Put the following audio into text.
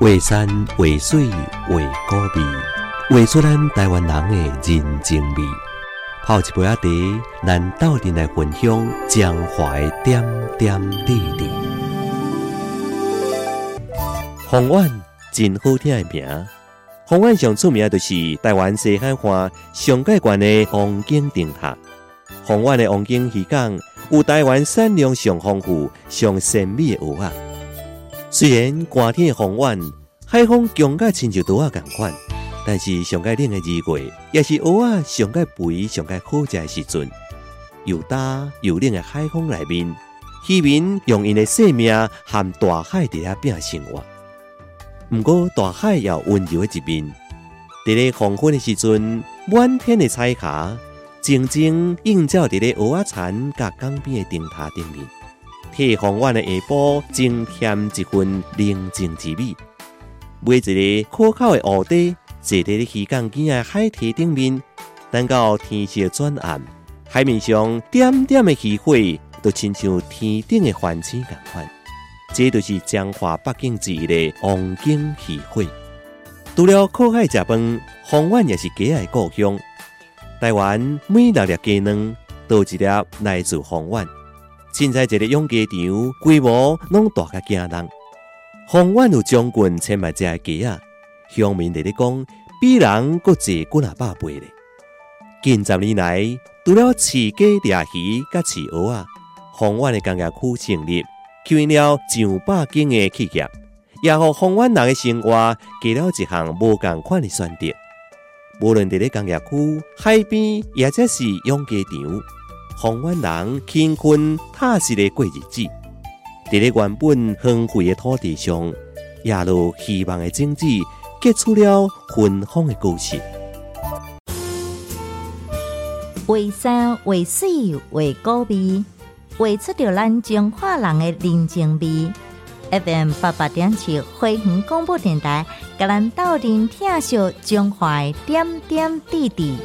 画山画水画古味，画出咱台湾人的人情味。泡一杯仔茶，咱斗阵来分享江淮点点滴滴。红丸真好听的名，红丸上出名的就是台湾西海岸上盖悬的黄金灯塔。红丸的黄金鱼港有台湾产量上丰富、上神秘的蚵仔。虽然寒天的红丸海风强甲亲像刀仔共款，但是上盖冷的二月，也是蚵仔上盖肥、上盖好食的时阵。又大又冷的海风内面，渔民用因的性命和大海伫遐拼生活。毋过大海也温柔的一面，伫咧黄昏的时阵，满天的彩霞静静映照伫咧蚵仔田甲江边的灯塔顶面，替黄晚的下晡增添一份宁静之美。每一个可靠的湖底坐伫咧鱼港边的海堤顶面，等到天色转暗，海面上点点的鱼火，都亲像天顶的繁星共款。这就是江华北京之一的黄金鱼火。除了靠海食饭，红丸也是家的故乡。台湾每六粒鸡卵，都一粒来自红丸。现在一个养鸡场规模拢大甲惊人。红丸有将近千万只鸡啊，乡民在咧讲，比人搁济几啊百倍咧。近十年来，除了饲鸡、掠鱼、甲饲鹅啊，红丸的工业区成立。吸引了上百间的企业，也互红湾人的生活加了一项无共款的选择。无论伫咧工业区、海边，或者是养鸡场，红湾人勤困踏实的过日子。伫咧原本荒废的土地上，也露希望的种子，结出了芬芳的故事。为山为水为高味。画出着咱中华人的人情味。FM 八八点七花园广播电台，甲咱斗阵听笑中华点点滴滴。